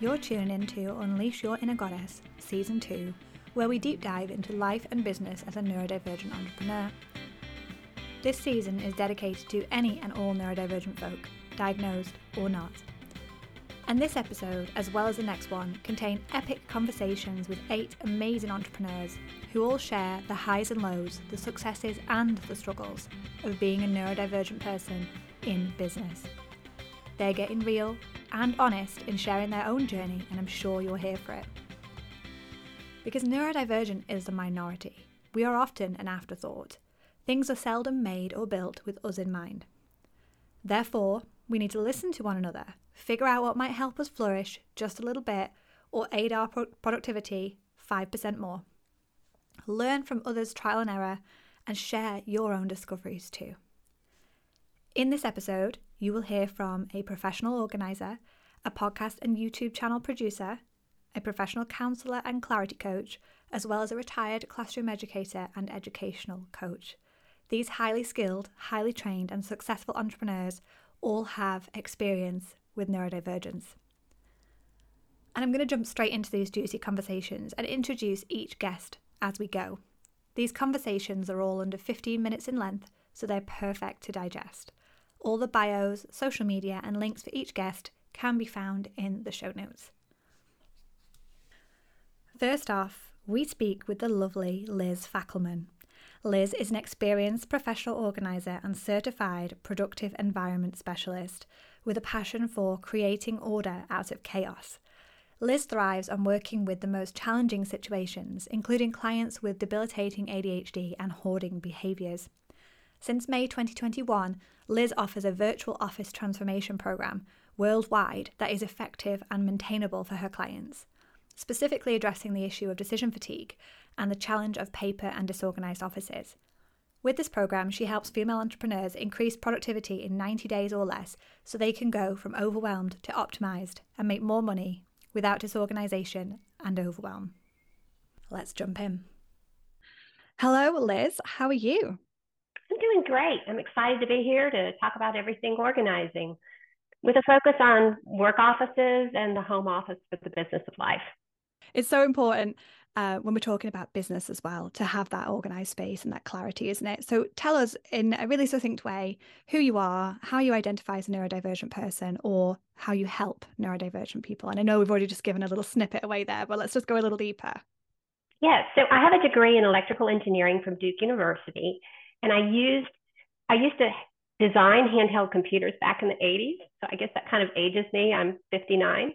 You're tuning in to Unleash Your Inner Goddess, Season 2, where we deep dive into life and business as a neurodivergent entrepreneur. This season is dedicated to any and all neurodivergent folk, diagnosed or not. And this episode, as well as the next one, contain epic conversations with eight amazing entrepreneurs who all share the highs and lows, the successes and the struggles of being a neurodivergent person in business. They're getting real and honest in sharing their own journey, and I'm sure you're here for it. Because neurodivergent is the minority, we are often an afterthought. Things are seldom made or built with us in mind. Therefore, we need to listen to one another, figure out what might help us flourish just a little bit or aid our pro- productivity 5% more. Learn from others' trial and error and share your own discoveries too. In this episode, you will hear from a professional organiser, a podcast and YouTube channel producer, a professional counsellor and clarity coach, as well as a retired classroom educator and educational coach. These highly skilled, highly trained, and successful entrepreneurs all have experience with neurodivergence. And I'm going to jump straight into these juicy conversations and introduce each guest as we go. These conversations are all under 15 minutes in length, so they're perfect to digest. All the bios, social media, and links for each guest can be found in the show notes. First off, we speak with the lovely Liz Fackelman. Liz is an experienced professional organiser and certified productive environment specialist with a passion for creating order out of chaos. Liz thrives on working with the most challenging situations, including clients with debilitating ADHD and hoarding behaviours. Since May 2021, Liz offers a virtual office transformation program worldwide that is effective and maintainable for her clients, specifically addressing the issue of decision fatigue and the challenge of paper and disorganized offices. With this program, she helps female entrepreneurs increase productivity in 90 days or less so they can go from overwhelmed to optimized and make more money without disorganization and overwhelm. Let's jump in. Hello, Liz. How are you? I'm doing great. I'm excited to be here to talk about everything organizing with a focus on work offices and the home office for the business of life. It's so important uh, when we're talking about business as well to have that organized space and that clarity, isn't it? So tell us in a really succinct way who you are, how you identify as a neurodivergent person, or how you help neurodivergent people. And I know we've already just given a little snippet away there, but let's just go a little deeper. Yes, so I have a degree in electrical engineering from Duke University, and I used I used to design handheld computers back in the 80s. So I guess that kind of ages me. I'm 59.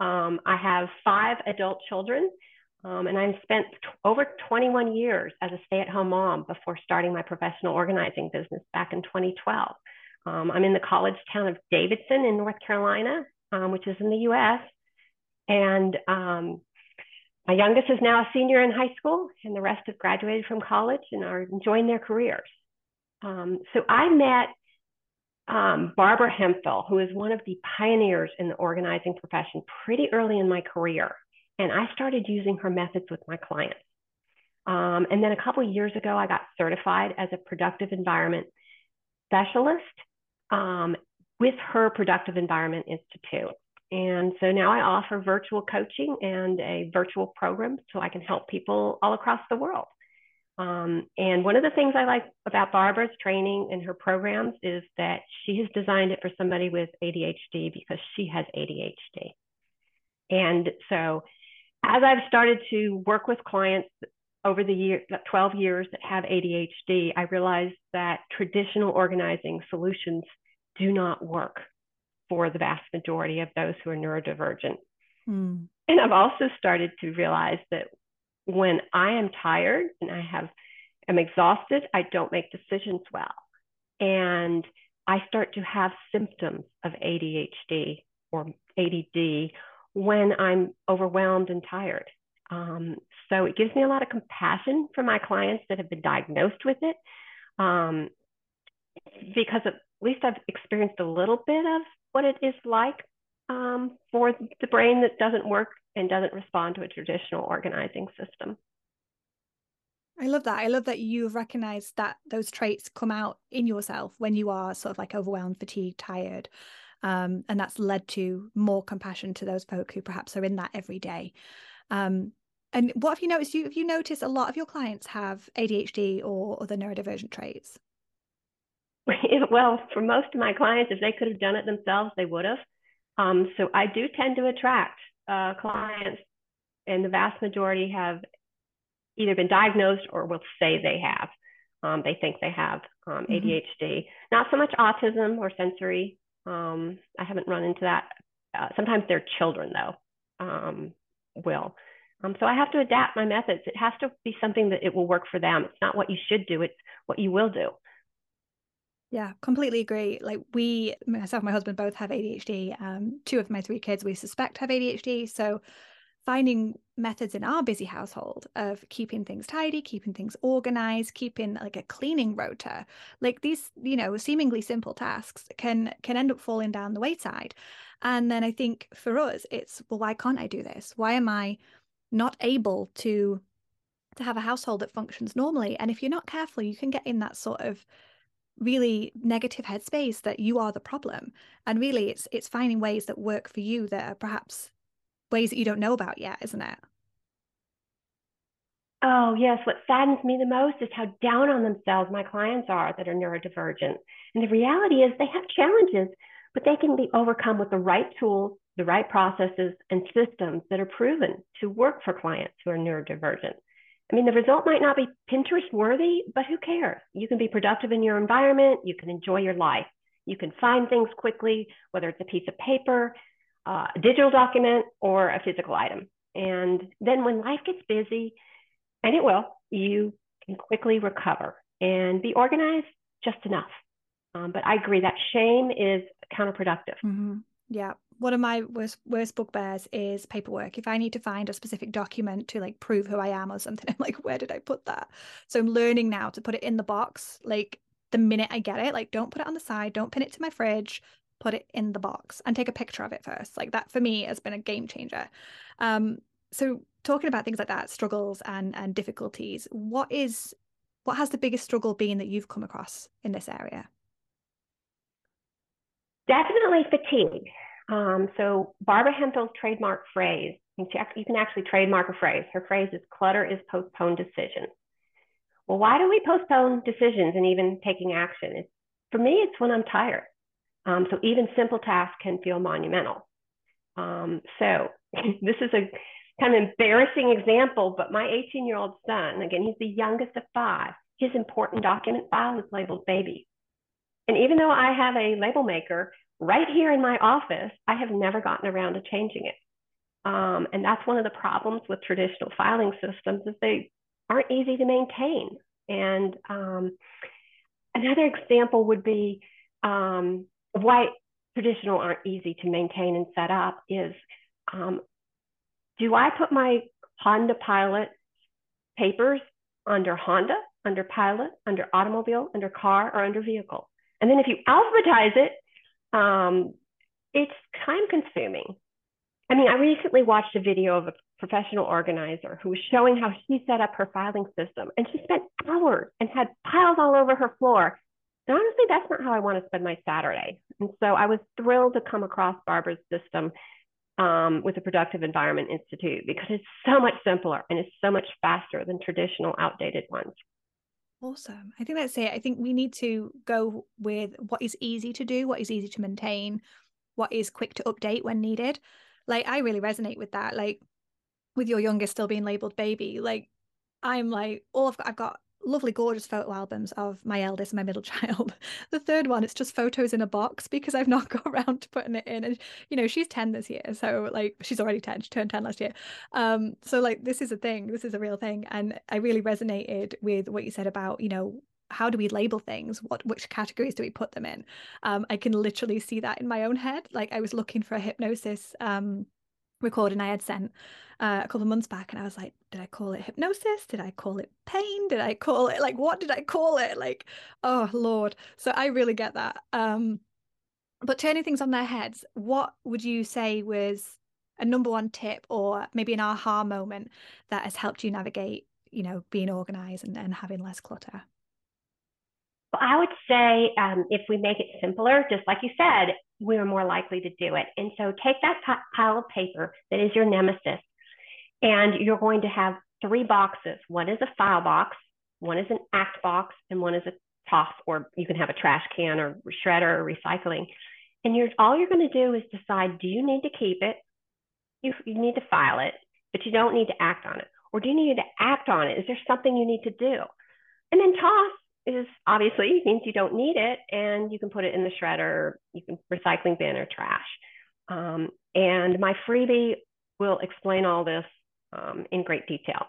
Um, I have five adult children, um, and I've spent t- over 21 years as a stay at home mom before starting my professional organizing business back in 2012. Um, I'm in the college town of Davidson in North Carolina, um, which is in the US. And um, my youngest is now a senior in high school, and the rest have graduated from college and are enjoying their careers. Um, so I met um, Barbara Hemphill, who is one of the pioneers in the organizing profession pretty early in my career. And I started using her methods with my clients. Um, and then a couple of years ago, I got certified as a productive environment specialist um, with her Productive Environment Institute. And so now I offer virtual coaching and a virtual program so I can help people all across the world. Um, and one of the things I like about Barbara's training and her programs is that she has designed it for somebody with ADHD because she has ADHD. And so as I've started to work with clients over the year 12 years that have ADHD, I realized that traditional organizing solutions do not work for the vast majority of those who are neurodivergent. Mm. And I've also started to realize that when I am tired and I have am exhausted, I don't make decisions well. And I start to have symptoms of ADHD or ADD when I'm overwhelmed and tired. Um, so it gives me a lot of compassion for my clients that have been diagnosed with it um, because at least I've experienced a little bit of what it is like um, for the brain that doesn't work and doesn't respond to a traditional organizing system. I love that. I love that you've recognized that those traits come out in yourself when you are sort of like overwhelmed, fatigued, tired. Um, and that's led to more compassion to those folk who perhaps are in that every day. Um, and what have you noticed? You have you noticed a lot of your clients have ADHD or other neurodivergent traits? Well, for most of my clients, if they could have done it themselves, they would have. Um, so I do tend to attract uh, clients, and the vast majority have either been diagnosed or will say they have. Um, they think they have um, ADHD. Mm-hmm. Not so much autism or sensory. Um, I haven't run into that. Uh, sometimes their children, though, um, will. Um, so I have to adapt my methods. It has to be something that it will work for them. It's not what you should do, it's what you will do. Yeah, completely agree. Like we, myself, my husband both have ADHD. Um, two of my three kids we suspect have ADHD. So finding methods in our busy household of keeping things tidy, keeping things organized, keeping like a cleaning rota, like these, you know, seemingly simple tasks can can end up falling down the wayside. And then I think for us, it's well, why can't I do this? Why am I not able to to have a household that functions normally? And if you're not careful, you can get in that sort of really negative headspace that you are the problem. And really it's it's finding ways that work for you that are perhaps ways that you don't know about yet isn't it? Oh yes. What saddens me the most is how down on themselves my clients are that are neurodivergent. And the reality is they have challenges but they can be overcome with the right tools the right processes and systems that are proven to work for clients who are neurodivergent I mean, the result might not be Pinterest worthy, but who cares? You can be productive in your environment. You can enjoy your life. You can find things quickly, whether it's a piece of paper, uh, a digital document, or a physical item. And then when life gets busy, and it will, you can quickly recover and be organized just enough. Um, but I agree that shame is counterproductive. Mm-hmm. Yeah, one of my worst worst bugbears is paperwork. If I need to find a specific document to like prove who I am or something, I'm like, where did I put that? So I'm learning now to put it in the box, like the minute I get it. Like, don't put it on the side, don't pin it to my fridge, put it in the box and take a picture of it first. Like that for me has been a game changer. Um, so talking about things like that, struggles and and difficulties, what is what has the biggest struggle been that you've come across in this area? Definitely fatigue. Um, so Barbara Hemphill's trademark phrase, you can actually trademark a phrase. Her phrase is clutter is postponed decisions. Well, why do we postpone decisions and even taking action? It's, for me, it's when I'm tired. Um, so even simple tasks can feel monumental. Um, so this is a kind of embarrassing example, but my 18 year old son, again, he's the youngest of five, his important document file is labeled baby. And even though I have a label maker, right here in my office, I have never gotten around to changing it. Um, and that's one of the problems with traditional filing systems is they aren't easy to maintain. And um, another example would be um, why traditional aren't easy to maintain and set up is um, do I put my Honda Pilot papers under Honda, under Pilot, under automobile, under car, or under vehicle? And then if you alphabetize it, um, it's time consuming. I mean, I recently watched a video of a professional organizer who was showing how she set up her filing system and she spent hours and had piles all over her floor. And honestly, that's not how I want to spend my Saturday. And so I was thrilled to come across Barbara's system um, with the Productive Environment Institute because it's so much simpler and it's so much faster than traditional outdated ones. Awesome. I think that's it. I think we need to go with what is easy to do, what is easy to maintain, what is quick to update when needed. Like I really resonate with that. Like with your youngest still being labeled baby, like I'm like all I've got, I've got lovely, gorgeous photo albums of my eldest and my middle child. The third one, it's just photos in a box because I've not got around to putting it in. And you know, she's 10 this year. So like she's already 10. She turned 10 last year. Um, so like this is a thing. This is a real thing. And I really resonated with what you said about, you know, how do we label things what which categories do we put them in um, i can literally see that in my own head like i was looking for a hypnosis um, recording I had sent uh, a couple months back, and I was like, did I call it hypnosis? Did I call it pain? Did I call it like what did I call it? Like, oh lord. So I really get that. Um, but turning things on their heads, what would you say was a number one tip or maybe an aha moment that has helped you navigate, you know, being organized and, and having less clutter? Well, I would say um, if we make it simpler, just like you said, we're more likely to do it. And so take that pile of paper that is your nemesis, and you're going to have three boxes. One is a file box, one is an act box, and one is a toss, or you can have a trash can or shredder or recycling. And you're all you're going to do is decide: do you need to keep it? You, you need to file it, but you don't need to act on it. Or do you need to act on it? Is there something you need to do? And then toss is obviously means you don't need it and you can put it in the shredder, you can recycling bin or trash. Um, and my freebie will explain all this um, in great detail.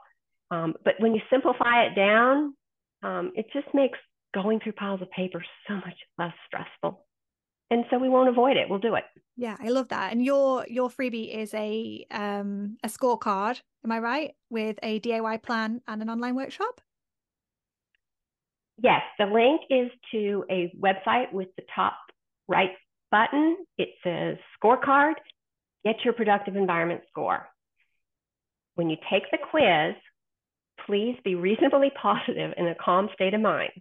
Um, but when you simplify it down, um, it just makes going through piles of paper so much less stressful. And so we won't avoid it. We'll do it. Yeah, I love that. And your your freebie is a um a scorecard, am I right? With a DIY plan and an online workshop? Yes, the link is to a website with the top right button. It says scorecard, get your productive environment score. When you take the quiz, please be reasonably positive in a calm state of mind.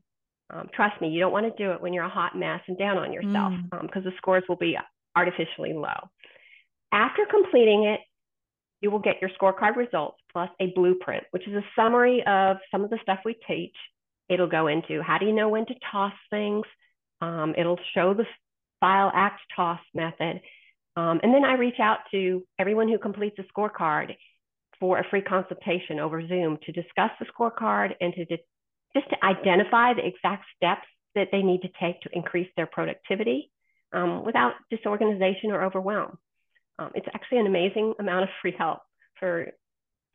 Um, trust me, you don't want to do it when you're a hot mess and down on yourself because mm. um, the scores will be artificially low. After completing it, you will get your scorecard results plus a blueprint, which is a summary of some of the stuff we teach It'll go into how do you know when to toss things? Um, it'll show the file act toss method. Um, and then I reach out to everyone who completes a scorecard for a free consultation over Zoom to discuss the scorecard and to just to identify the exact steps that they need to take to increase their productivity um, without disorganization or overwhelm. Um, it's actually an amazing amount of free help for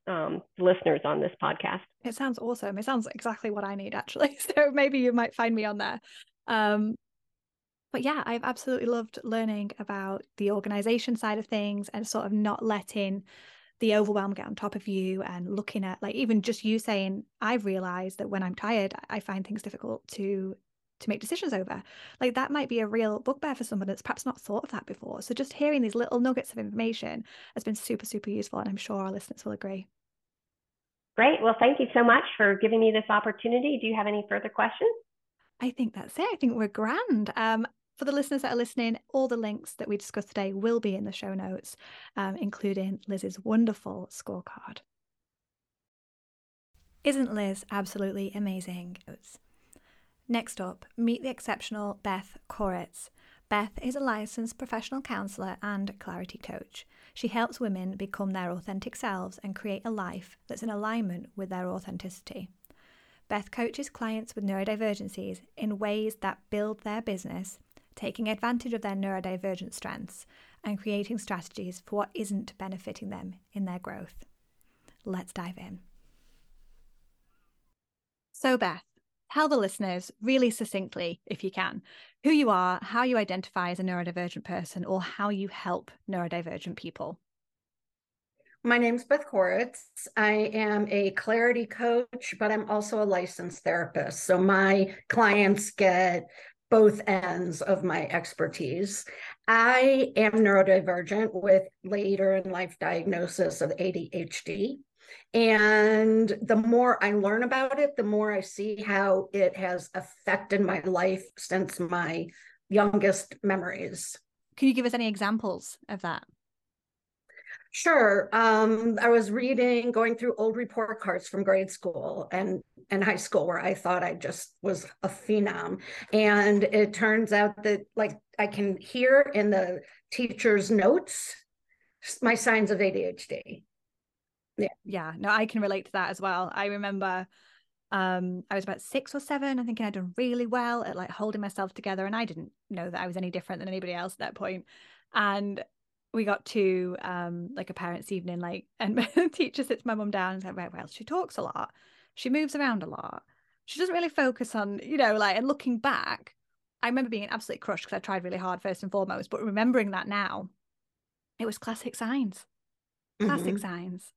um, listeners on this podcast. It sounds awesome. It sounds exactly what I need, actually. So maybe you might find me on there. Um, but yeah, I've absolutely loved learning about the organization side of things and sort of not letting the overwhelm get on top of you and looking at like even just you saying I've realized that when I'm tired I find things difficult to to make decisions over like that might be a real bugbear for someone that's perhaps not thought of that before so just hearing these little nuggets of information has been super super useful and I'm sure our listeners will agree Great. Well, thank you so much for giving me this opportunity. Do you have any further questions? I think that's it. I think we're grand. Um, for the listeners that are listening, all the links that we discussed today will be in the show notes, um, including Liz's wonderful scorecard. Isn't Liz absolutely amazing? Next up, meet the exceptional Beth Koritz. Beth is a licensed professional counsellor and clarity coach. She helps women become their authentic selves and create a life that's in alignment with their authenticity. Beth coaches clients with neurodivergencies in ways that build their business, taking advantage of their neurodivergent strengths and creating strategies for what isn't benefiting them in their growth. Let's dive in. So, Beth, tell the listeners really succinctly, if you can, who you are, how you identify as a neurodivergent person, or how you help neurodivergent people. My name's Beth Koritz. I am a clarity coach, but I'm also a licensed therapist. So my clients get both ends of my expertise. I am neurodivergent with later in life diagnosis of ADHD. And the more I learn about it, the more I see how it has affected my life since my youngest memories. Can you give us any examples of that? Sure. Um, I was reading, going through old report cards from grade school and, and high school where I thought I just was a phenom. And it turns out that like I can hear in the teacher's notes my signs of ADHD yeah. Yeah no i can relate to that as well. I remember um i was about six or seven i thinking i'd done really well at like holding myself together and i didn't know that i was any different than anybody else at that point. And we got to um like a parents evening like and the teacher sits my mum down and said right well she talks a lot. She moves around a lot. She doesn't really focus on you know like and looking back i remember being absolutely crushed because i tried really hard first and foremost but remembering that now it was classic signs. Classic mm-hmm. signs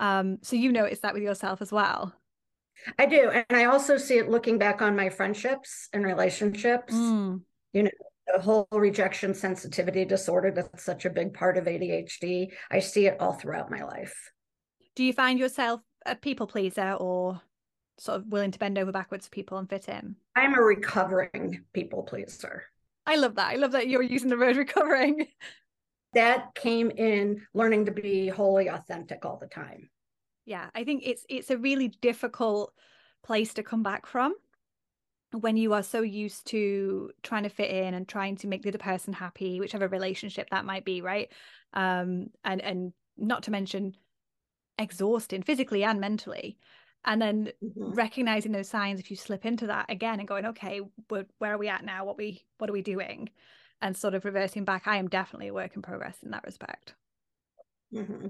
um, so you notice that with yourself as well. I do. And I also see it looking back on my friendships and relationships. Mm. You know, the whole rejection sensitivity disorder that's such a big part of ADHD. I see it all throughout my life. Do you find yourself a people pleaser or sort of willing to bend over backwards for people and fit in? I'm a recovering people pleaser. I love that. I love that you're using the word recovering. That came in learning to be wholly authentic all the time. Yeah, I think it's it's a really difficult place to come back from when you are so used to trying to fit in and trying to make the other person happy whichever relationship that might be right um and and not to mention exhausting physically and mentally and then mm-hmm. recognizing those signs if you slip into that again and going okay where, where are we at now what we what are we doing and sort of reversing back i am definitely a work in progress in that respect mm-hmm.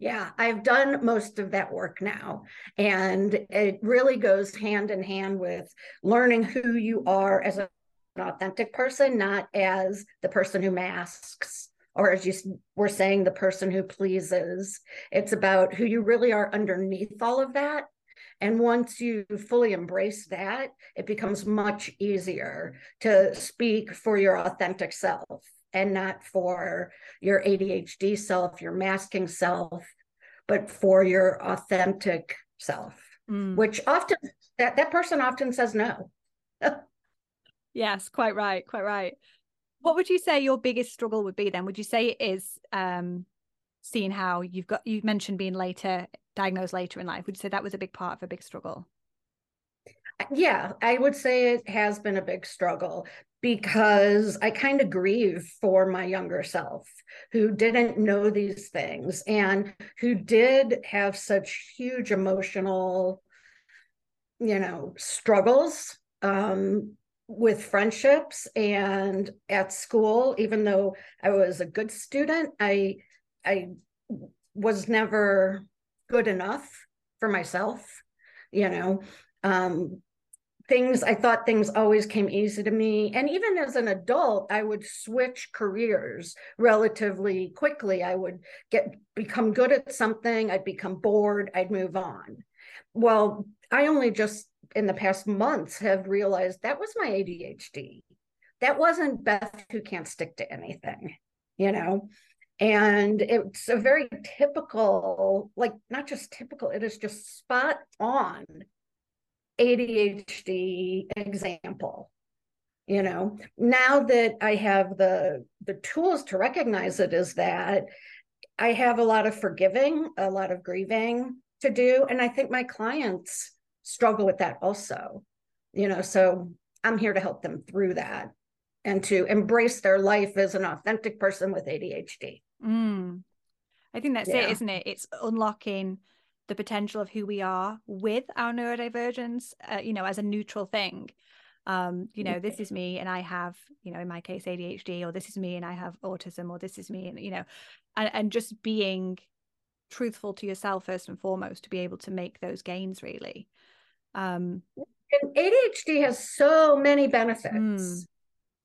Yeah, I've done most of that work now. And it really goes hand in hand with learning who you are as an authentic person, not as the person who masks or as you were saying, the person who pleases. It's about who you really are underneath all of that. And once you fully embrace that, it becomes much easier to speak for your authentic self and not for your ADHD self, your masking self, but for your authentic self, mm. which often that, that person often says no. yes, quite right, quite right. What would you say your biggest struggle would be then? Would you say it is um, seeing how you've got you've mentioned being later diagnosed later in life? Would you say that was a big part of a big struggle? Yeah, I would say it has been a big struggle because I kind of grieve for my younger self who didn't know these things and who did have such huge emotional, you know, struggles um, with friendships and at school. Even though I was a good student, I I was never good enough for myself, you know. Um, things i thought things always came easy to me. And even as an adult i would switch careers relatively quickly. I would get become good at something i'd become bored i'd move on. Well i only just in the past months have realized that was my adhd that wasn't beth who can't stick to anything you know and it's a very typical like not just typical it is just spot on ADHD example. You know, now that I have the the tools to recognize it is that, I have a lot of forgiving, a lot of grieving to do, and I think my clients struggle with that also. You know, so I'm here to help them through that and to embrace their life as an authentic person with ADHD. Mm. I think that's yeah. it, isn't it? It's unlocking the potential of who we are with our neurodivergence, uh, you know, as a neutral thing. Um, you know, this is me and I have, you know, in my case, ADHD, or this is me and I have autism, or this is me, and you know, and, and just being truthful to yourself first and foremost to be able to make those gains really. Um, and ADHD has so many benefits. Mm.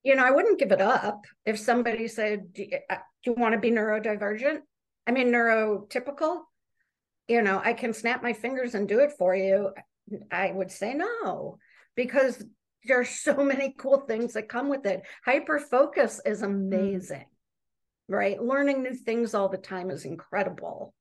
You know, I wouldn't give it up if somebody said, "Do you, want to be neurodivergent?" I mean, neurotypical you know, I can snap my fingers and do it for you, I would say no, because there's so many cool things that come with it. Hyper focus is amazing, mm. right? Learning new things all the time is incredible.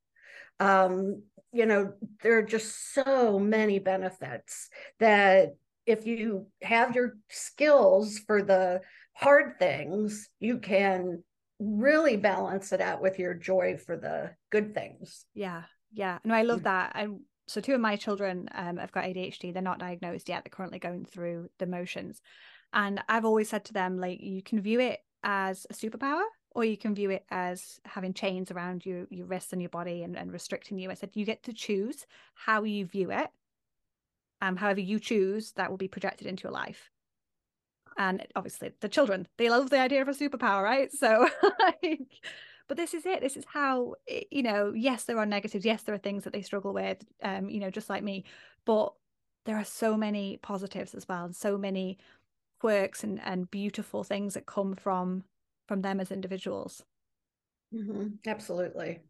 Um, you know, there are just so many benefits that if you have your skills for the hard things, you can really balance it out with your joy for the good things. Yeah, yeah. No i love mm. that. And so two of my children um, have got adhd they're not diagnosed yet. They're currently going through the motions. And i've always said to them like you can view it as a superpower or you can view it as having chains around you your wrists and your body and, and restricting you. I said you get to choose how you view it um however you choose that will be projected into your life and obviously the children they love the idea of a superpower right? So like but this is it this is how you know yes there are negatives yes there are things that they struggle with um you know just like me but there are so many positives as well and so many quirks and and beautiful things that come from from them as individuals. Mm-hmm. absolutely.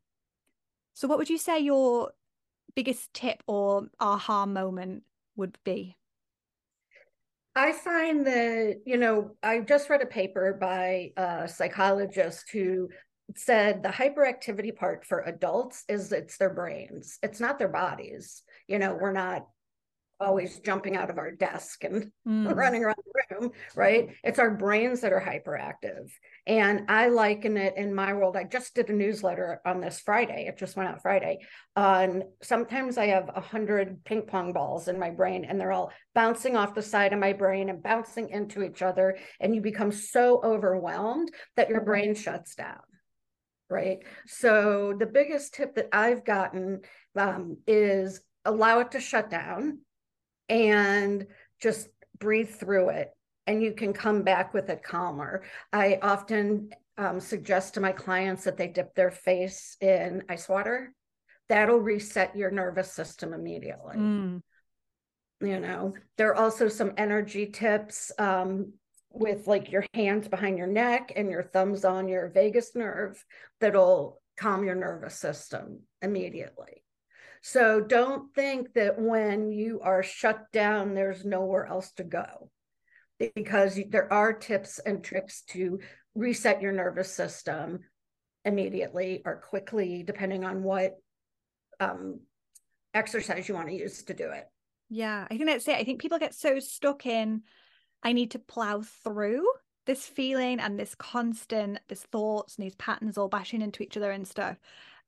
So what would you say your biggest tip or aha moment would be I find that, you know, I just read a paper by a psychologist who said the hyperactivity part for adults is it's their brains it's not their bodies. You know we're not always jumping out of our desk and mm. running around the room, right? It's our brains that are hyperactive. And I liken it in my world. I just did a newsletter on this Friday. It just went out Friday. On sometimes I have a hundred ping pong balls in my brain, and they're all bouncing off the side of my brain and bouncing into each other. And you become so overwhelmed that your brain shuts down. Right. So the biggest tip that I've gotten um, is allow it to shut down and just breathe through it and you can come back with it calmer. I often um, suggest to my clients that they dip their face in ice water. That'll reset your nervous system immediately. Mm. You know, there are also some energy tips um, with like your hands behind your neck and your thumbs on your vagus nerve that'll calm your nervous system immediately. So don't think that when you are shut down, there's nowhere else to go because there are tips and tricks to reset your nervous system immediately or quickly, depending on what um, exercise you want to use to do it. Yeah, I think that's it. I think people get so stuck in, I need to plow through this feeling and this constant, this thoughts and these patterns all bashing into each other and stuff.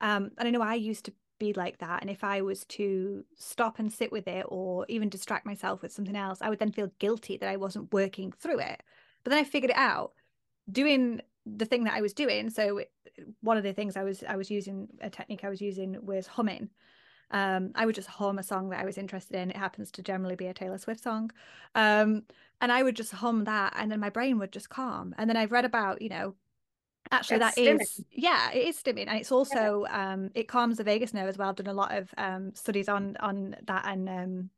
Um, and I know I used to be like that and if i was to stop and sit with it or even distract myself with something else i would then feel guilty that i wasn't working through it but then i figured it out doing the thing that i was doing so one of the things i was i was using a technique i was using was humming um, I would just hum a song that I was interested in. It happens to generally be a Taylor Swift song. Um, and I would just hum that and then my brain would just calm. And then I've read about, you know, actually That's that stimming. is yeah it is stimming and it's also yeah. um it calms the vagus nerve as well. I've done a lot of um studies on on that and um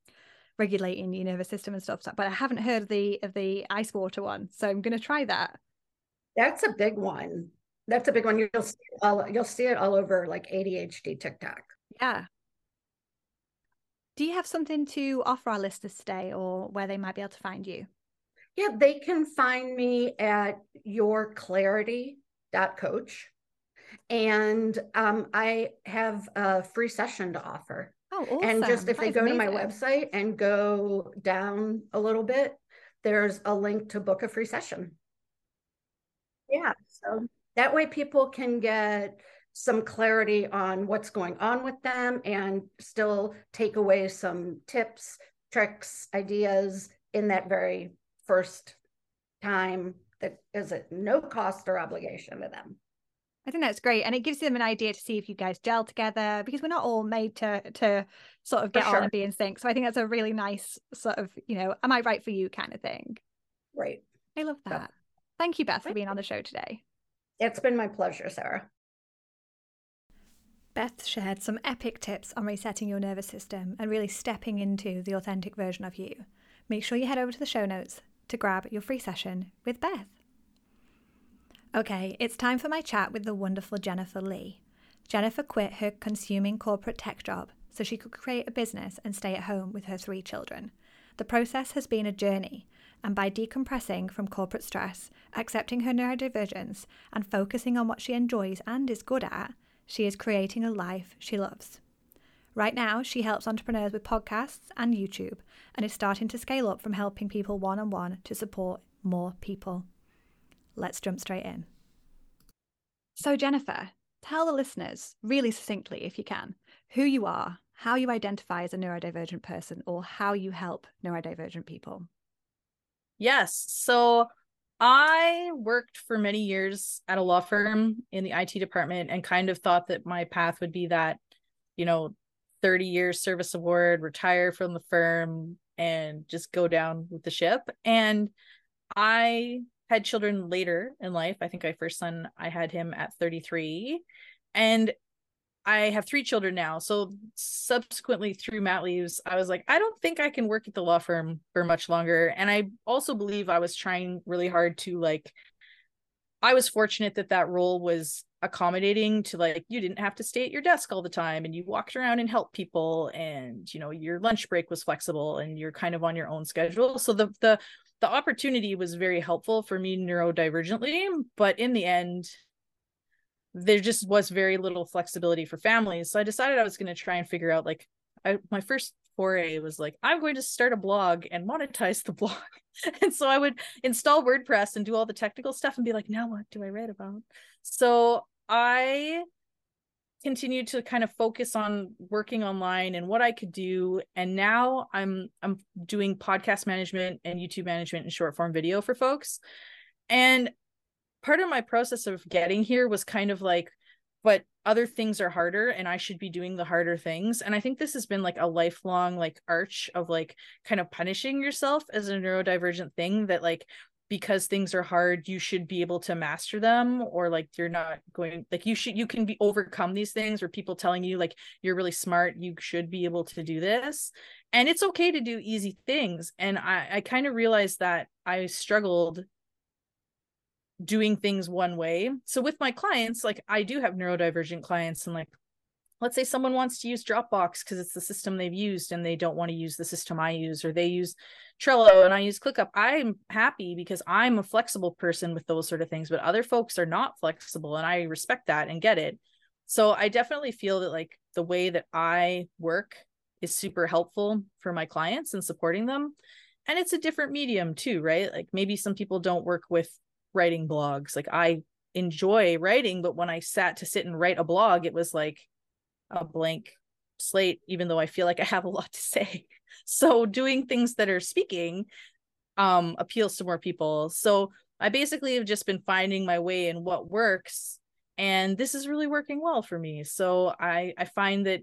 regulating your nervous system and stuff but i haven't heard of the of the ice water one so i'm going to try that. That's a big one. That's a big one. You'll see it all you'll see it all over like adhd tiktok. Yeah. Do you have something to offer our listeners today or where they might be able to find you? Yeah they can find me at your clarity coach and um, I have a free session to offer. Oh, awesome. And just if that they go amazing. to my website and go down a little bit, there's a link to book a free session. Yeah, so that way people can get some clarity on what's going on with them and still take away some tips, tricks, ideas in that very first time that is at no cost or obligation to them. I think that's great, and it gives them an idea to see if you guys gel together because we're not all made to to sort of get sure. on and be in sync. So I think that's a really nice sort of you know, am I right for you kind of thing. Right. I love that. Yeah. Thank you, Beth, for being on the show today. It's been my pleasure, Sarah. Beth shared some epic tips on resetting your nervous system and really stepping into the authentic version of you. Make sure you head over to the show notes to grab your free session with Beth. Okay, it's time for my chat with the wonderful Jennifer Lee. Jennifer quit her consuming corporate tech job so she could create a business and stay at home with her three children. The process has been a journey, and by decompressing from corporate stress, accepting her neurodivergence, and focusing on what she enjoys and is good at, she is creating a life she loves. Right now, she helps entrepreneurs with podcasts and YouTube and is starting to scale up from helping people one on one to support more people. Let's jump straight in. So, Jennifer, tell the listeners really succinctly, if you can, who you are, how you identify as a neurodivergent person, or how you help neurodivergent people. Yes. So, I worked for many years at a law firm in the IT department and kind of thought that my path would be that, you know, 30 years service award, retire from the firm, and just go down with the ship. And I had children later in life. I think my first son, I had him at 33. And I have three children now. So subsequently through Matt leaves, I was like, I don't think I can work at the law firm for much longer. And I also believe I was trying really hard to like I was fortunate that that role was accommodating to like you didn't have to stay at your desk all the time and you walked around and helped people and you know your lunch break was flexible and you're kind of on your own schedule. So the the the opportunity was very helpful for me neurodivergently but in the end there just was very little flexibility for families so i decided i was going to try and figure out like I, my first foray was like, I'm going to start a blog and monetize the blog. and so I would install WordPress and do all the technical stuff and be like, now what do I write about? So I continued to kind of focus on working online and what I could do. And now I'm I'm doing podcast management and YouTube management and short form video for folks. And part of my process of getting here was kind of like, but other things are harder and I should be doing the harder things. And I think this has been like a lifelong like arch of like kind of punishing yourself as a neurodivergent thing that like because things are hard you should be able to master them or like you're not going like you should you can be overcome these things or people telling you like you're really smart you should be able to do this and it's okay to do easy things and i i kind of realized that i struggled doing things one way so with my clients like i do have neurodivergent clients and like let's say someone wants to use Dropbox because it's the system they've used and they don't want to use the system I use, or they use Trello and I use ClickUp. I'm happy because I'm a flexible person with those sort of things, but other folks are not flexible and I respect that and get it. So I definitely feel that like the way that I work is super helpful for my clients and supporting them. And it's a different medium too, right? Like maybe some people don't work with writing blogs. Like I enjoy writing, but when I sat to sit and write a blog, it was like a blank slate even though i feel like i have a lot to say. So doing things that are speaking um appeals to more people. So i basically have just been finding my way in what works and this is really working well for me. So i i find that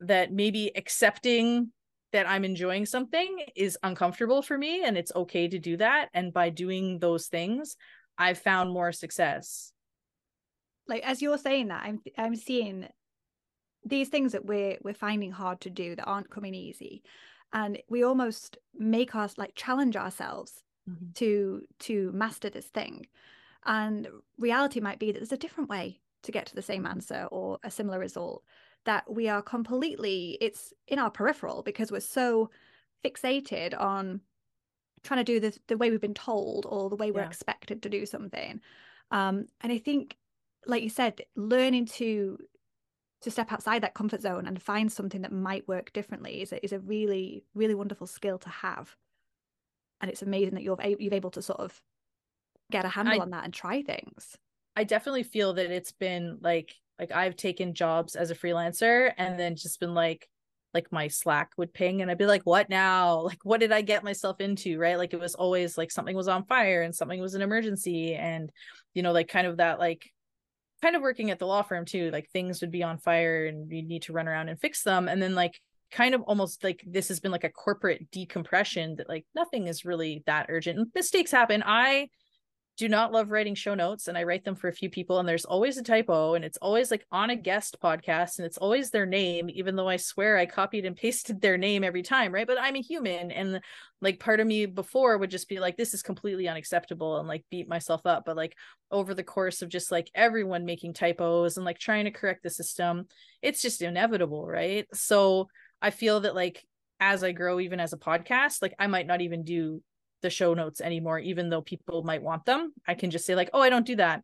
that maybe accepting that i'm enjoying something is uncomfortable for me and it's okay to do that. And by doing those things i've found more success. Like as you're saying that i'm i'm seeing these things that we're we're finding hard to do that aren't coming easy. And we almost make us like challenge ourselves mm-hmm. to to master this thing. And reality might be that there's a different way to get to the same answer or a similar result that we are completely it's in our peripheral because we're so fixated on trying to do this the way we've been told or the way we're yeah. expected to do something. Um and i think like you said learning to to step outside that comfort zone and find something that might work differently is a, is a really really wonderful skill to have. And it's amazing that you're you've able to sort of get a handle I, on that and try things. I definitely feel that it's been like like i've taken jobs as a freelancer and then just been like like my slack would ping and i'd be like what now? Like what did i get myself into? Right? Like it was always like something was on fire and something was an emergency and you know like kind of that like kind of working at the law firm too like things would be on fire and you'd need to run around and fix them. And then like kind of almost like this has been like a corporate decompression that like nothing is really that urgent. Mistakes happen. I do not love writing show notes and I write them for a few people and there's always a typo and it's always like on a guest podcast and it's always their name even though I swear I copied and pasted their name every time right? But I'm a human and like part of me before would just be like this is completely unacceptable and like beat myself up but like over the course of just like everyone making typos and like trying to correct the system it's just inevitable right? So I feel that like as I grow even as a podcast like I might not even do the show notes anymore even though people might want them i can just say like oh i don't do that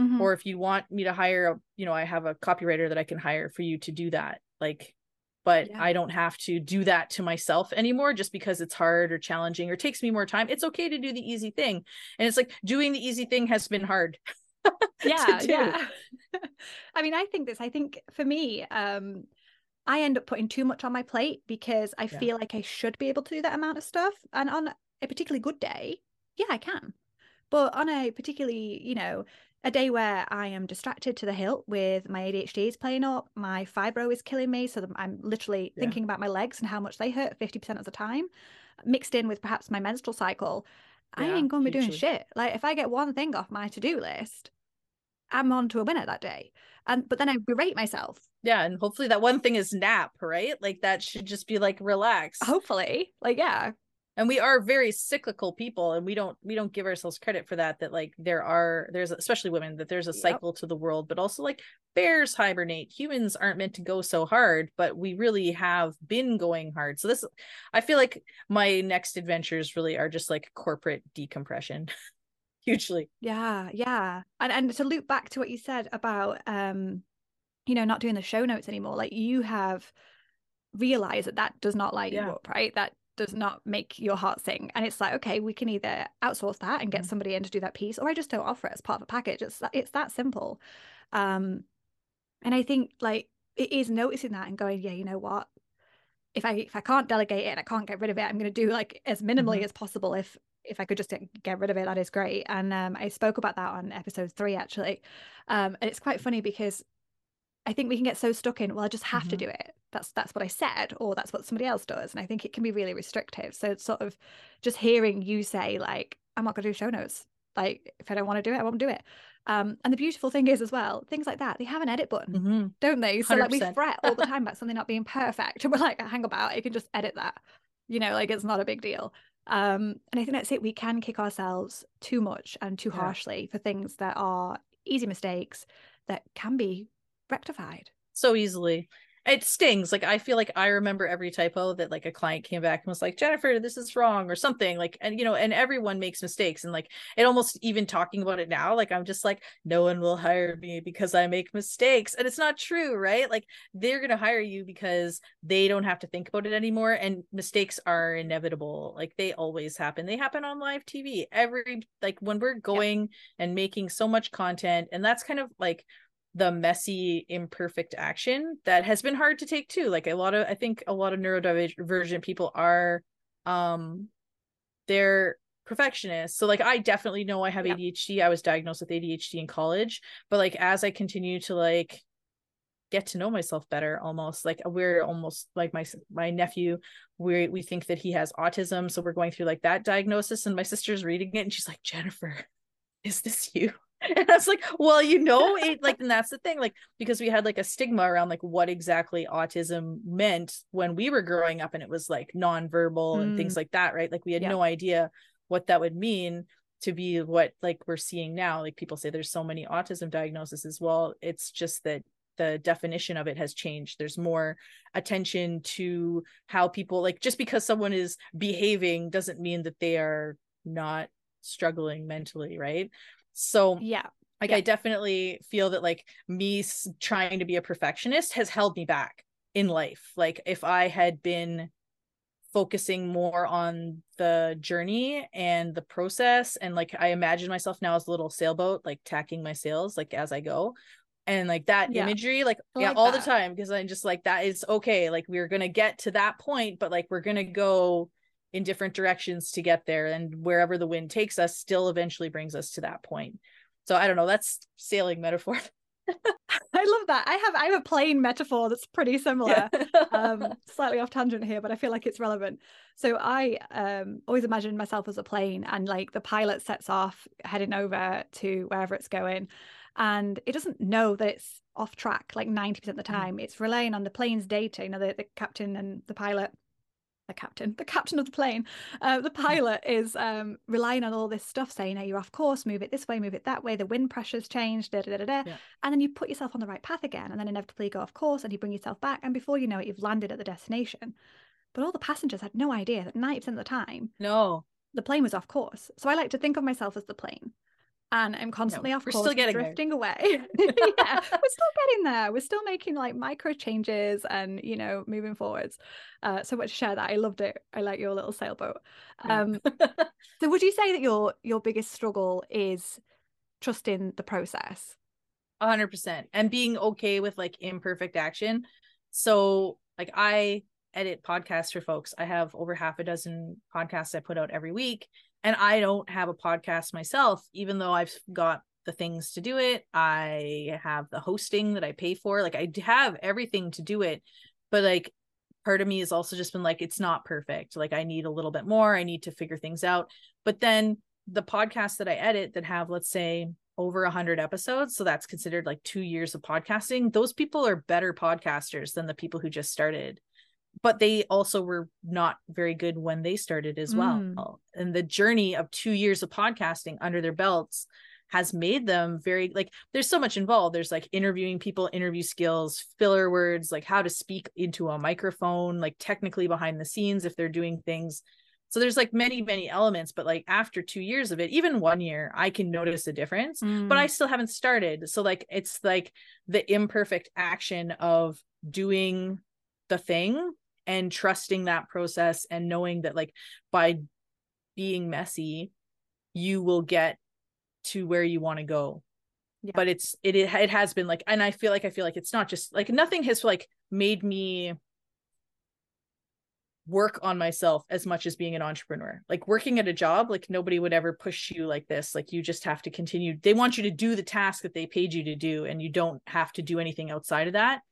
mm-hmm. or if you want me to hire a you know i have a copywriter that i can hire for you to do that like but yeah. i don't have to do that to myself anymore just because it's hard or challenging or takes me more time it's okay to do the easy thing and it's like doing the easy thing has been hard yeah yeah i mean i think this i think for me um I end up putting too much on my plate because I yeah. feel like I should be able to do that amount of stuff. And on a particularly good day, yeah, I can. But on a particularly, you know, a day where I am distracted to the hilt with my ADHD is playing up, my fibro is killing me, so I'm literally yeah. thinking about my legs and how much they hurt 50% of the time, mixed in with perhaps my menstrual cycle, yeah, I ain't gonna be doing shit. Like if I get one thing off my to-do list, I'm on to a winner that day. And but then I berate myself. Yeah, and hopefully that one thing is nap, right? Like that should just be like relax. Hopefully. Like yeah, and we are very cyclical people and we don't we don't give ourselves credit for that that like there are there's especially women that there's a cycle yep. to the world but also like bears hibernate humans aren't meant to go so hard but we really have been going hard so this i feel like my next adventures really are just like corporate decompression hugely yeah yeah and and to loop back to what you said about um you know not doing the show notes anymore like you have realize that that does not light Yeah. you up, right? That does not make your heart sing. And it's like, okay, we can either outsource that and get Mhm. somebody in to do that piece, or I just don't offer it as part of a package. It's that, it's that simple. Um, and I think like it is noticing that and going, yeah, you know what? If I if I can't delegate it and I can't get rid of it, I'm going to do like as minimally Mhm. as possible. If if I could just get rid of it, that is great. And um, I spoke about that on episode three actually. Um, and it's quite funny because I think we can get so stuck in, well, I just have to Mhm. do it. That's that's what I said, or that's what somebody else does. And I think it can be really restrictive. So it's sort of just hearing you say, like, I'm not gonna do show notes. Like, if I don't want to do it, I won't do it. Um, and the beautiful thing is as well, things like that, they have an edit button, Mhm. don't they? So like we fret all the time about something not being perfect. And we're like, hang about, you can just edit that. You know, like it's not a big deal. Um, and I think that's it. We can kick ourselves too much and too Yeah. harshly for things that are easy mistakes that can be rectified. so easily. It stings. Like I feel like I remember every typo that like a client came back and was like, Jennifer, this is wrong or something. Like, and you know, and everyone makes mistakes. And like it almost even talking about it now, like I'm just like, no one will hire me because I make mistakes. And it's not true, right? Like they're gonna hire you because they don't have to think about it anymore. And mistakes are inevitable. Like they always happen. They happen on live TV. Every like when we're going and making so much content, and that's kind of like the messy imperfect action that has been hard to take too. Like a lot of i think a lot of neurodivergent people are um they're perfectionists. So like i definitely know i have Yep. adhd i was diagnosed with adhd in college. But like as i continue to like get to know myself better almost like we're almost like my my nephew we we think that he has autism. So we're going through like that diagnosis and my sister's reading it and she's like jennifer is this you and I was like, well, you know, it like, and that's the thing, like, because we had like a stigma around like what exactly autism meant when we were growing up, and it was like nonverbal and things mm. like that, right? Like, we had Yeah. no idea what that would mean to be what like we're seeing now. Like, people say there's so many autism diagnoses as well. It's just that the definition of it has changed. There's more attention to how people like just because someone is behaving doesn't mean that they are not struggling mentally, right? So Yeah. like Yeah. I definitely feel that like me trying to be a perfectionist has held me back in life. Like if I had been focusing more on the journey and the process and like I imagine myself now as a little sailboat like tacking my sails like as I go and like that Yeah. imagery like I yeah like all that. the time because I'm just like that is okay like we're going to get to that point but like we're going to go in different directions to get there and wherever the wind takes us still eventually brings us to that point. So i don't know that's sailing metaphor. I love that. I have I have a plane metaphor that's pretty similar. um slightly off tangent here but i feel like it's relevant. So i um always imagine myself as a plane and like the pilot sets off heading over to wherever it's going and it doesn't know that it's off track like 90% of the time. It's relying on the plane's data you know the, the captain and the pilot the captain the captain of the plane. Uh, the pilot is um relying on all this stuff saying hey you're off course move it this way move it that way the wind pressure's changed da, da, da, da. Yeah. and then you put yourself on the right path again and then inevitably you go off course and you bring yourself back and before you know it you've landed at the destination. But all the passengers had no idea that 90% of the time no. the plane was off course. So i like to think of myself as the plane and i'm constantly off we're course still getting there. drifting away yeah we're still getting there we're still making like micro changes and you know moving forwards uh so much to share that i loved it i like your little sailboat um so would you say that your your biggest struggle is trusting the process hundred percent. And being okay with like imperfect action. So like I edit podcasts for folks. I have over half a dozen podcasts I put out every week. And I don't have a podcast myself, even though I've got the things to do it. I have the hosting that I pay for. Like I have everything to do it. But like part of me has also just been like, it's not perfect. Like I need a little bit more. I need to figure things out. But then the podcasts that I edit that have, let's say, over 100 episodes so that's considered like two years of podcasting those people are better podcasters than the people who just started but they also were not very good when they started as well Mm. and the journey of two years of podcasting under their belts has made them very like there's so much involved there's like interviewing people interview skills filler words like how to speak into a microphone like technically behind the scenes if they're doing things so there's like many many elements but like after two years of it even one year i can notice a difference but I still haven't started. So like it's like the imperfect action of doing the thing and trusting that process and knowing that like by being messy you will get to where you want to go yeah. but it's it, it it has been like and i feel like i feel like it's not just like nothing has like made me work on myself as much as being an entrepreneur. Like working at a job, like nobody would ever push you like this. Like you just have to continue. They want you to do the task that they paid you to do, and you don't have to do anything outside of that.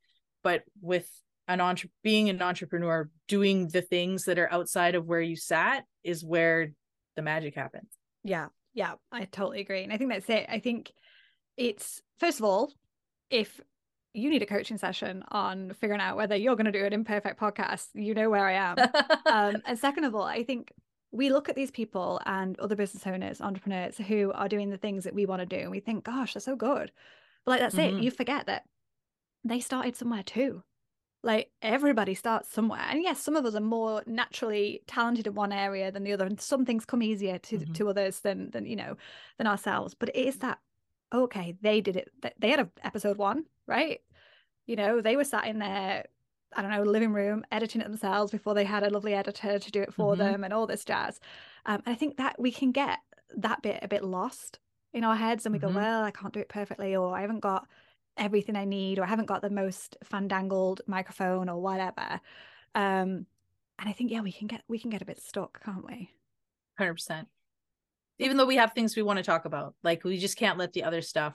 But with an entre being an entrepreneur, doing the things that are outside of where you sat is where the magic happens. Yeah. Yeah. I totally agree. And I think that's it. I think it's first of all, if you need a coaching session on figuring out whether you're going to do an imperfect podcast, you know where I am. um, and second of all, I think we look at these people and other business owners, entrepreneurs who are doing the things that we want to do, and we think, gosh, they're so good. But like, that's mm-hmm. it. You forget that they started somewhere too. Like everybody starts somewhere. And yes, some of us are more naturally talented in one area than the other. And some things come easier to, mm-hmm. to others than than, you know, than ourselves. But it is that okay, they did it. They had a episode one, right? You know, they were sat in their, I don't know, living room editing it themselves before they had a lovely editor to do it for mm-hmm. them and all this jazz. Um, and I think that we can get that bit a bit lost in our heads and we mm-hmm. go, well, I can't do it perfectly, or I haven't got everything I need, or I haven't got the most fandangled microphone or whatever. Um, and I think, yeah, we can get we can get a bit stuck, can't we? Hundred percent even though we have things we want to talk about like we just can't let the other stuff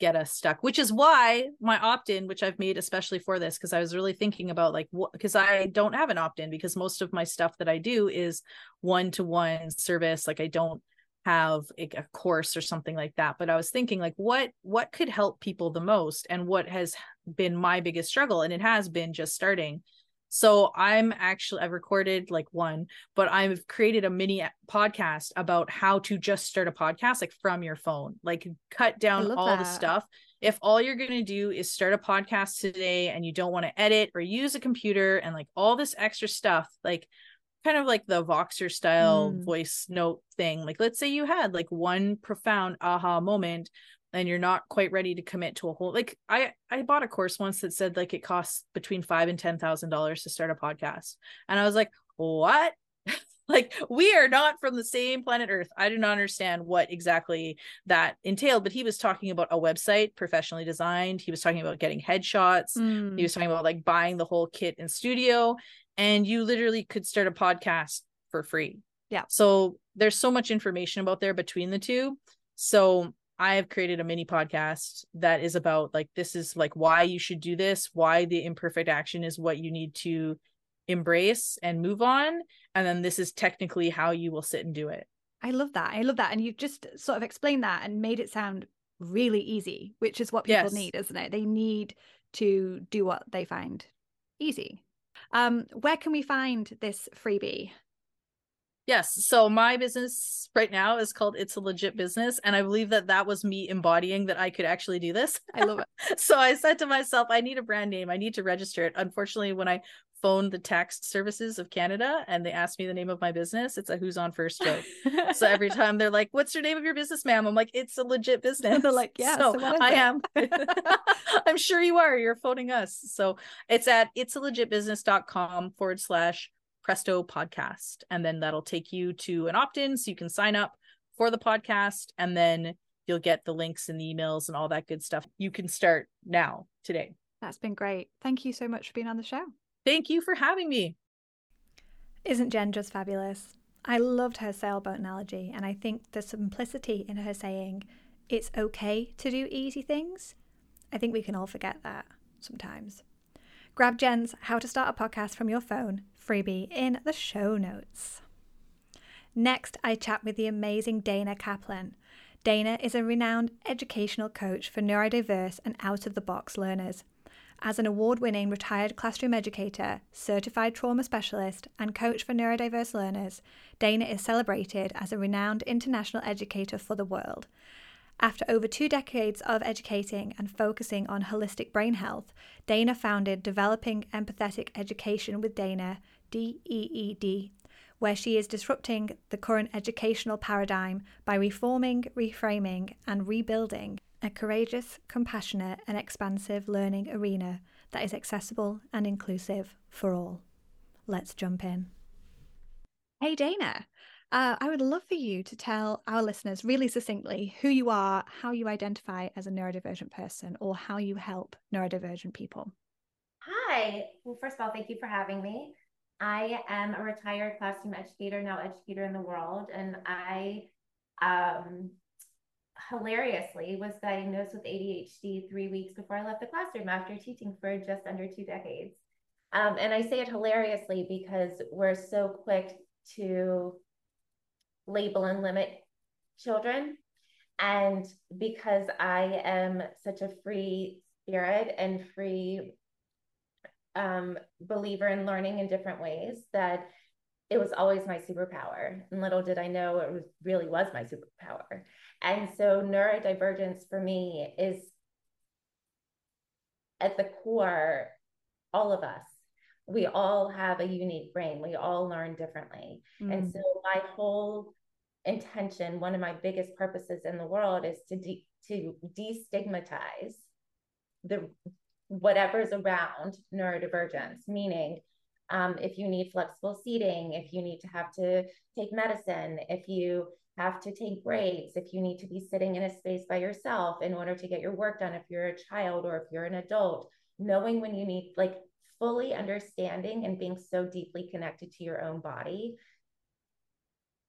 get us stuck which is why my opt-in which i've made especially for this because i was really thinking about like what because i don't have an opt-in because most of my stuff that i do is one-to-one service like i don't have a, course or something like that but i was thinking like what what could help people the most and what has been my biggest struggle and it has been just starting so I'm actually I've recorded like one, but I've created a mini podcast about how to just start a podcast like from your phone. Like cut down all that. the stuff. If all you're going to do is start a podcast today and you don't want to edit or use a computer and like all this extra stuff, like kind of like the Voxer style mm. voice note thing. Like let's say you had like one profound aha moment and you're not quite ready to commit to a whole like i i bought a course once that said like it costs between five and ten thousand dollars to start a podcast and i was like what like we are not from the same planet earth i do not understand what exactly that entailed but he was talking about a website professionally designed he was talking about getting headshots mm. he was talking about like buying the whole kit in studio and you literally could start a podcast for free yeah so there's so much information about there between the two so I have created a mini podcast that is about like this is like why you should do this, why the imperfect action is what you need to embrace and move on, and then this is technically how you will sit and do it. I love that. I love that, and you've just sort of explained that and made it sound really easy, which is what people yes. need, isn't it? They need to do what they find easy. Um, where can we find this freebie? Yes. So my business right now is called It's a Legit Business. And I believe that that was me embodying that I could actually do this. I love it. so I said to myself, I need a brand name. I need to register it. Unfortunately, when I phoned the tax services of Canada and they asked me the name of my business, it's a who's on first joke. so every time they're like, What's your name of your business, ma'am? I'm like, It's a legit business. they're like, Yeah, so, so I am. I'm sure you are. You're phoning us. So it's at it's a legit business.com forward slash Presto podcast. And then that'll take you to an opt in so you can sign up for the podcast. And then you'll get the links and the emails and all that good stuff. You can start now, today. That's been great. Thank you so much for being on the show. Thank you for having me. Isn't Jen just fabulous? I loved her sailboat analogy, and I think the simplicity in her saying it's okay to do easy things. I think we can all forget that sometimes. Grab Jen's How to Start a Podcast from Your Phone freebie in the show notes. Next, I chat with the amazing Dana Kaplan. Dana is a renowned educational coach for neurodiverse and out of the box learners. As an award winning retired classroom educator, certified trauma specialist, and coach for neurodiverse learners, Dana is celebrated as a renowned international educator for the world. After over two decades of educating and focusing on holistic brain health, Dana founded Developing Empathetic Education with Dana, DEED, where she is disrupting the current educational paradigm by reforming, reframing, and rebuilding a courageous, compassionate, and expansive learning arena that is accessible and inclusive for all. let's jump in. Hey, Dana. Uh, I would love for you to tell our listeners really succinctly who you are, how you identify as a neurodivergent person, or how you help neurodivergent people. Hi. Well, first of all, thank you for having me. I am a retired classroom educator, now educator in the world, and I um, hilariously was diagnosed with ADHD three weeks before I left the classroom after teaching for just under two decades. Um, and I say it hilariously because we're so quick to label and limit children. And because I am such a free spirit and free um, believer in learning in different ways, that it was always my superpower. And little did I know it was, really was my superpower. And so neurodivergence for me is at the core, all of us. We all have a unique brain. We all learn differently. Mm. And so my whole intention, one of my biggest purposes in the world is to de- to destigmatize the whatever's around neurodivergence, meaning um, if you need flexible seating, if you need to have to take medicine, if you have to take breaks, if you need to be sitting in a space by yourself in order to get your work done, if you're a child or if you're an adult, knowing when you need, like fully understanding and being so deeply connected to your own body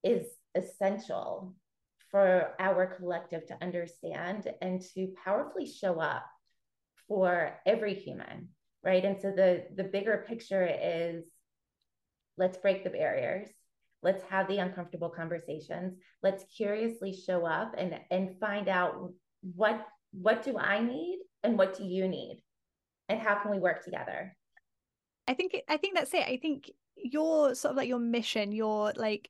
is essential for our collective to understand and to powerfully show up for every human right? And so the the bigger picture is let's break the barriers let's have the uncomfortable conversations. Let's curiously show up and and find out what what do i need and what do you need? And how can we work together? I think i think that's it. I think your sort of like your mission your like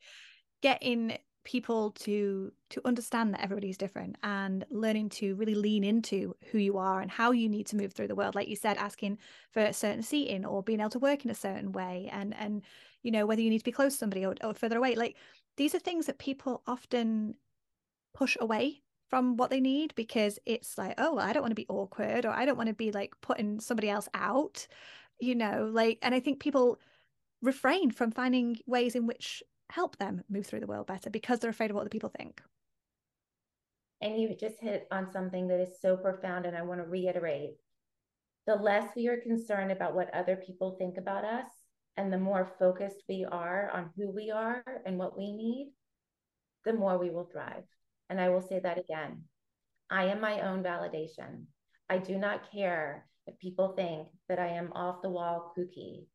getting people to to understand that everybody's different and learning to really lean into who you are and how you need to move through the world. Like you said asking for a certain seating or being able to work in a certain way and and you know whether you need to be close to somebody or, or further away like these are things that people often push away from what they need because it's like oh well, i don't want to be awkward or i don't want to be like putting somebody else out you know like and i think people refrain from finding ways in which help them move through the world better because they're afraid of what the people think. And you just hit on something that is so profound, and I want to reiterate the less we are concerned about what other people think about us, and the more focused we are on who we are and what we need, the more we will thrive. And I will say that again I am my own validation. I do not care if people think that I am off the wall kooky.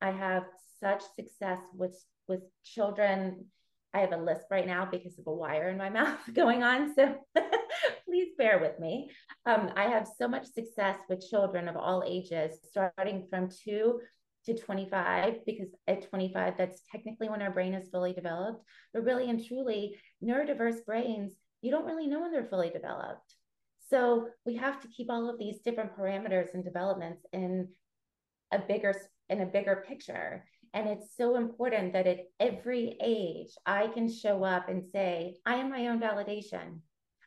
I have such success with with children. I have a lisp right now because of a wire in my mouth going on. So please bear with me. Um, I have so much success with children of all ages, starting from two to 25, because at 25, that's technically when our brain is fully developed. But really and truly, neurodiverse brains, you don't really know when they're fully developed. So we have to keep all of these different parameters and developments in a bigger in a bigger picture. And it's so important that at every age, I can show up and say, I am my own validation.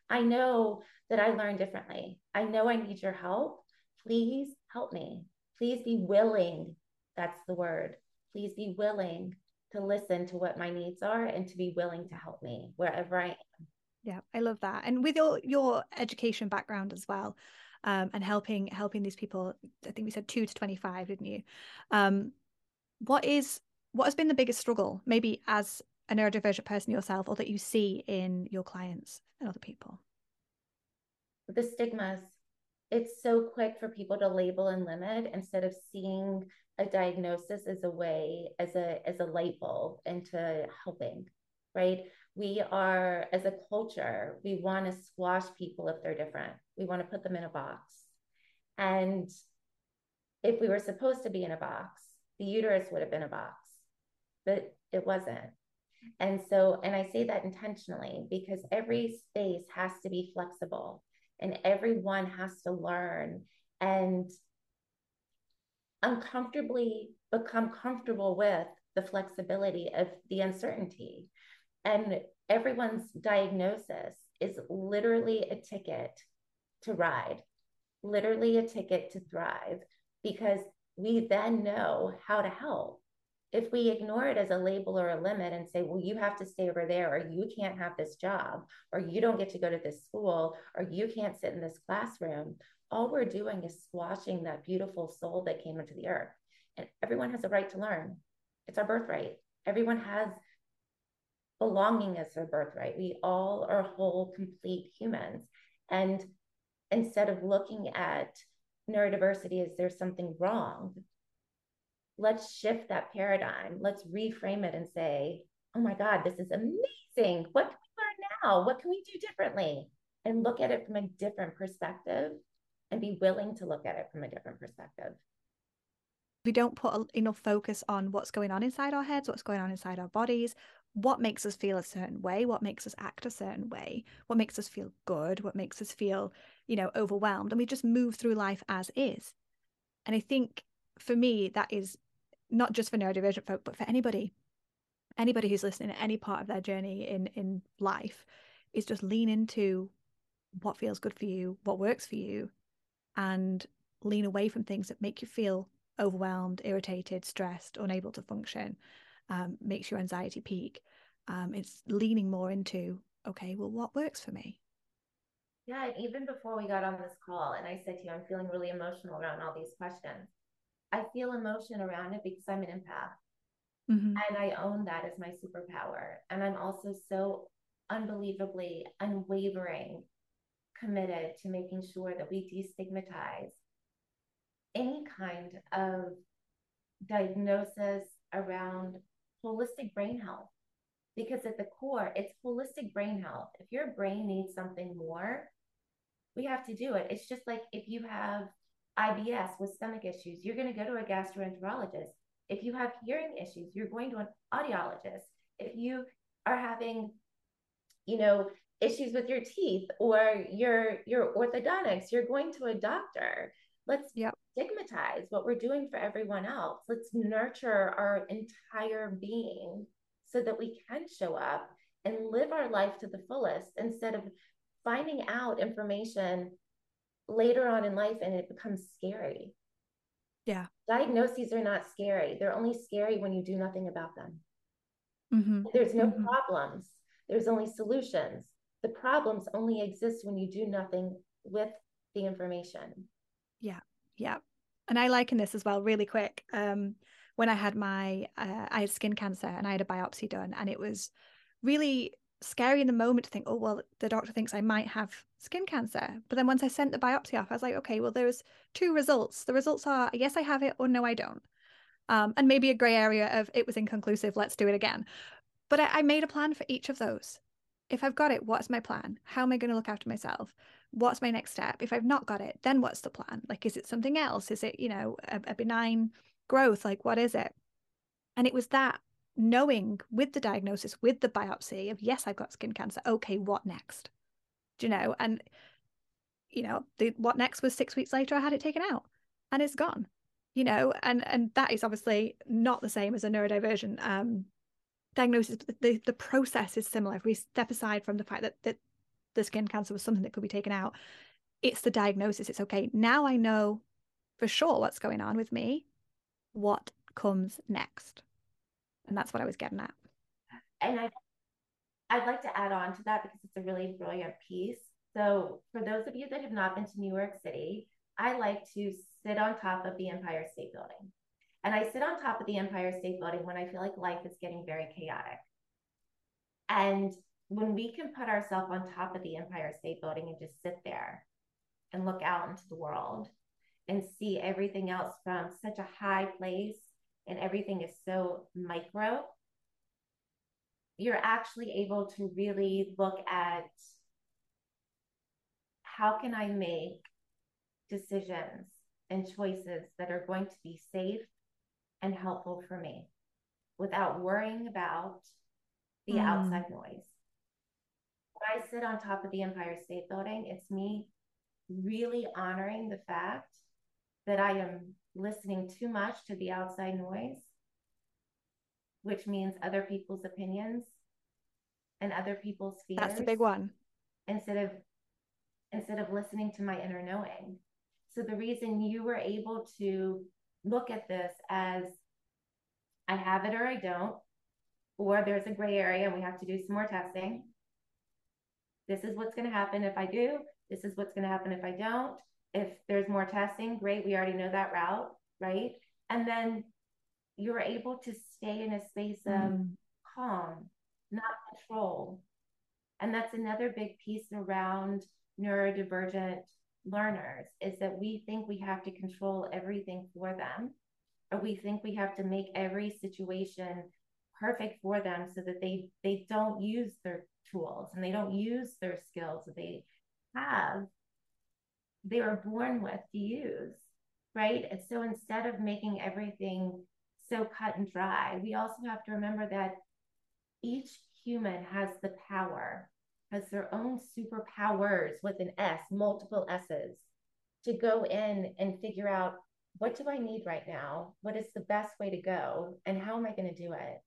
I know that I learn differently. I know I need your help. Please help me. Please be willing. That's the word. Please be willing to listen to what my needs are and to be willing to help me wherever I am. Yeah, I love that. And with your your education background as well, um, and helping helping these people, I think we said two to twenty five, didn't you? Um, what is what has been the biggest struggle maybe as a neurodivergent person yourself or that you see in your clients and other people the stigmas it's so quick for people to label and limit instead of seeing a diagnosis as a way as a as a light bulb into helping right? We are as a culture we want to squash people if they're different. We want to put them in a box. And if we were supposed to be in a box the uterus would have been a box, but it wasn't. And so, and I say that intentionally because every space has to be flexible and everyone has to learn and uncomfortably become comfortable with the flexibility of the uncertainty. And everyone's diagnosis is literally a ticket to ride, literally a ticket to thrive because we then know how to help. if we ignore it as a label or a limit and say, well, you have to stay over there, or you can't have this job, or you don't get to go to this school, or you can't sit in this classroom, all we're doing is squashing that beautiful soul that came into the earth. And everyone has a right to learn. It's our birthright. Everyone has belonging as their birthright. We all are whole, complete humans. And instead of looking at neurodiversity as there's something wrong, let's shift that paradigm. Let's reframe it and say, oh my God, this is amazing. What can we learn now? What can we do differently? And look at it from a different perspective and be willing to look at it from a different perspective. We don't put enough focus on what's going on inside our heads, what's going on inside our bodies, what makes us feel a certain way, what makes us act a certain way, what makes us feel good, what makes us feel, you know, overwhelmed. And we just move through life as is. And I think for me, that is not just for neurodivergent folk, but for anybody, anybody who's listening at any part of their journey in in life, is just lean into what feels good for you, what works for you, and lean away from things that make you feel overwhelmed, irritated, stressed, unable to function, um, makes your anxiety peak. Um, it's leaning more into, okay, well, what works for me? Yeah, and even before we got on this call, and I said to you, I'm feeling really emotional around all these questions. I feel emotion around it because I'm an empath. Mm-hmm. And I own that as my superpower. And I'm also so unbelievably unwavering committed to making sure that we destigmatize any kind of diagnosis around holistic brain health. Because at the core, it's holistic brain health. If your brain needs something more, we have to do it. It's just like if you have IBS with stomach issues, you're going to go to a gastroenterologist. If you have hearing issues, you're going to an audiologist. If you are having, you know, issues with your teeth or your your orthodontics, you're going to a doctor. Let's yep. stigmatize what we're doing for everyone else. Let's nurture our entire being so that we can show up and live our life to the fullest instead of finding out information later on in life and it becomes scary. Yeah. Diagnoses are not scary. They're only scary when you do nothing about them. Mm-hmm. There's no mm-hmm. problems, there's only solutions. The problems only exist when you do nothing with the information. Yeah. Yeah. And I liken this as well, really quick. Um, when I had my, uh, I had skin cancer and I had a biopsy done, and it was really scary in the moment to think, oh, well, the doctor thinks I might have skin cancer. But then once I sent the biopsy off, I was like, okay, well, there's two results. The results are yes, I have it, or no, I don't. Um, and maybe a gray area of it was inconclusive, let's do it again. But I, I made a plan for each of those. If I've got it, what's my plan? How am I going to look after myself? What's my next step? If I've not got it, then what's the plan? Like, is it something else? Is it, you know, a, a benign growth? Like, what is it? And it was that knowing with the diagnosis, with the biopsy of, yes, I've got skin cancer. Okay, what next? Do you know? And, you know, the, what next was six weeks later, I had it taken out and it's gone, you know, and, and that is obviously not the same as a neurodivergent um, diagnosis. The, the process is similar. If we step aside from the fact that, that the skin cancer was something that could be taken out, it's the diagnosis. It's okay. Now I know for sure what's going on with me. What comes next? And that's what I was getting at. And I, I'd like to add on to that because it's a really brilliant piece. So, for those of you that have not been to New York City, I like to sit on top of the Empire State Building. And I sit on top of the Empire State Building when I feel like life is getting very chaotic. And when we can put ourselves on top of the Empire State Building and just sit there and look out into the world and see everything else from such a high place and everything is so micro, you're actually able to really look at how can I make decisions and choices that are going to be safe and helpful for me without worrying about the mm. outside noise. When I sit on top of the Empire State Building, it's me really honoring the fact that I am listening too much to the outside noise, which means other people's opinions and other people's fears. That's the big one. Instead of instead of listening to my inner knowing. So the reason you were able to look at this as I have it or I don't, or there's a gray area and we have to do some more testing. This is what's going to happen if I do. This is what's going to happen if I don't. If there's more testing, great. We already know that route, right? And then you're able to stay in a space of mm. calm, not control. And that's another big piece around neurodivergent learners is that we think we have to control everything for them, or we think we have to make every situation perfect for them so that they they don't use their tools and they don't use their skills that they have they were born with to use right? And so instead of making everything so cut and dry we also have to remember that each human has the power has their own superpowers with an s multiple s's to go in and figure out what do i need right now what is the best way to go and how am i going to do it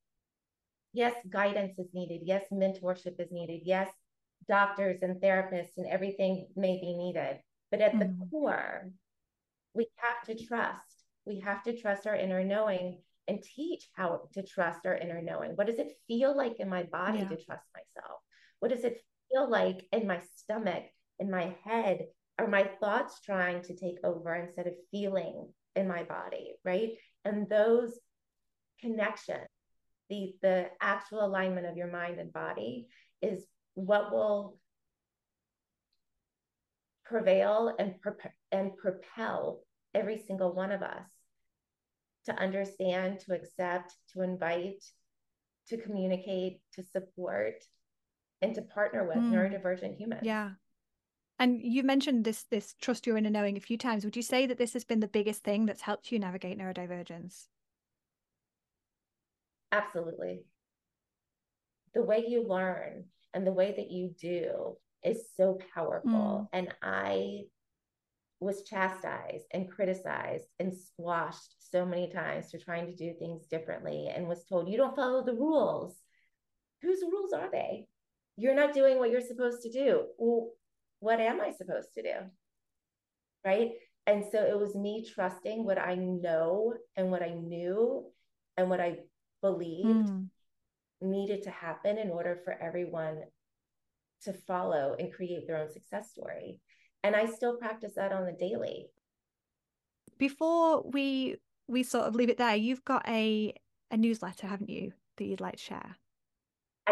yes, guidance is needed. Yes, mentorship is needed. Yes, doctors and therapists and everything may be needed. But at mm the mm-hmm. core, we have to trust. We have to trust our inner knowing and teach how to trust our inner knowing. What does it feel like in my body yeah. to trust myself? What does it feel like in my stomach, in my head? Are my thoughts trying to take over instead of feeling in my body? Right. And those connections the the actual alignment of your mind and body is what will prevail and and propel every single one of us to understand to accept to invite to communicate to support and to partner with mm. neurodivergent humans yeah and you mentioned this this trust your inner knowing a few times would you say that this has been the biggest thing that's helped you navigate neurodivergence Absolutely. The way you learn and the way that you do is so powerful. Mm. And I was chastised and criticized and squashed so many times for trying to do things differently and was told, you don't follow the rules. Whose rules are they? You're not doing what you're supposed to do. Well, what am I supposed to do? Right. And so it was me trusting what I know and what I knew and what I believed mm. needed to happen in order for everyone to follow and create their own success story. And I still practice that on the daily. Before we we sort of leave it there, you've got a a newsletter, haven't you, that you'd like to share?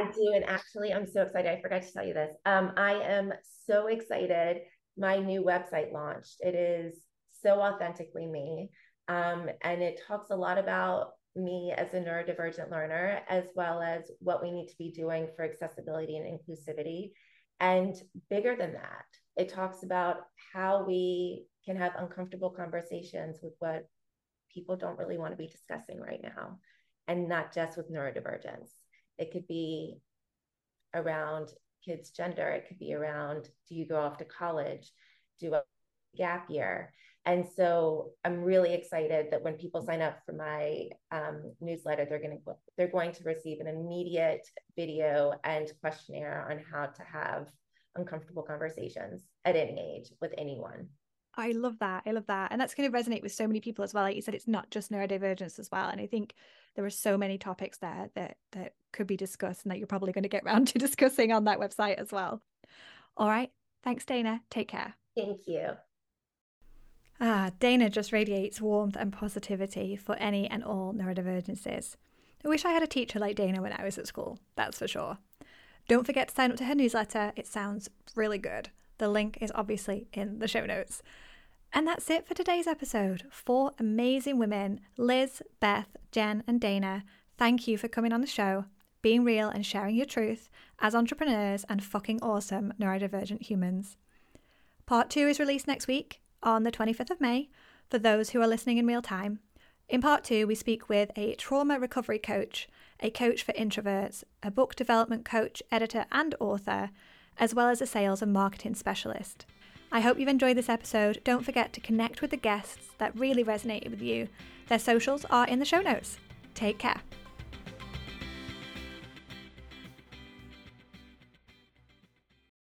I do, and actually, I'm so excited. I forgot to tell you this. Um, I am so excited. My new website launched. It is so authentically me, um, and it talks a lot about me as a neurodivergent learner, as well as what we need to be doing for accessibility and inclusivity. And bigger than that, it talks about how we can have uncomfortable conversations with what people don't really want to be discussing right now, and not just with neurodivergence. It could be around kids' gender, it could be around do you go off to college, do a gap year and so I'm really excited that when people sign up for my um, newsletter, they're going to they're going to receive an immediate video and questionnaire on how to have uncomfortable conversations at any age with anyone. I love that. I love that. And that's going to resonate with so many people as well. Like you said, it's not just neurodivergence as well. And I think there are so many topics there that that could be discussed and that you're probably going to get around to discussing on that website as well. All right. Thanks, Dana. Take care. Thank you. Ah, Dana just radiates warmth and positivity for any and all neurodivergences. I wish I had a teacher like Dana when I was at school, that's for sure. Don't forget to sign up to her newsletter, it sounds really good. The link is obviously in the show notes. And that's it for today's episode. Four amazing women Liz, Beth, Jen, and Dana. Thank you for coming on the show, being real, and sharing your truth as entrepreneurs and fucking awesome neurodivergent humans. Part two is released next week on the 25th of May for those who are listening in real time. In part two, we speak with a trauma recovery coach, a coach for introverts, a book development coach, editor, and author, as well as a sales and marketing specialist. I hope you've enjoyed this episode. Don't forget to connect with the guests that really resonated with you. Their socials are in the show notes. Take care.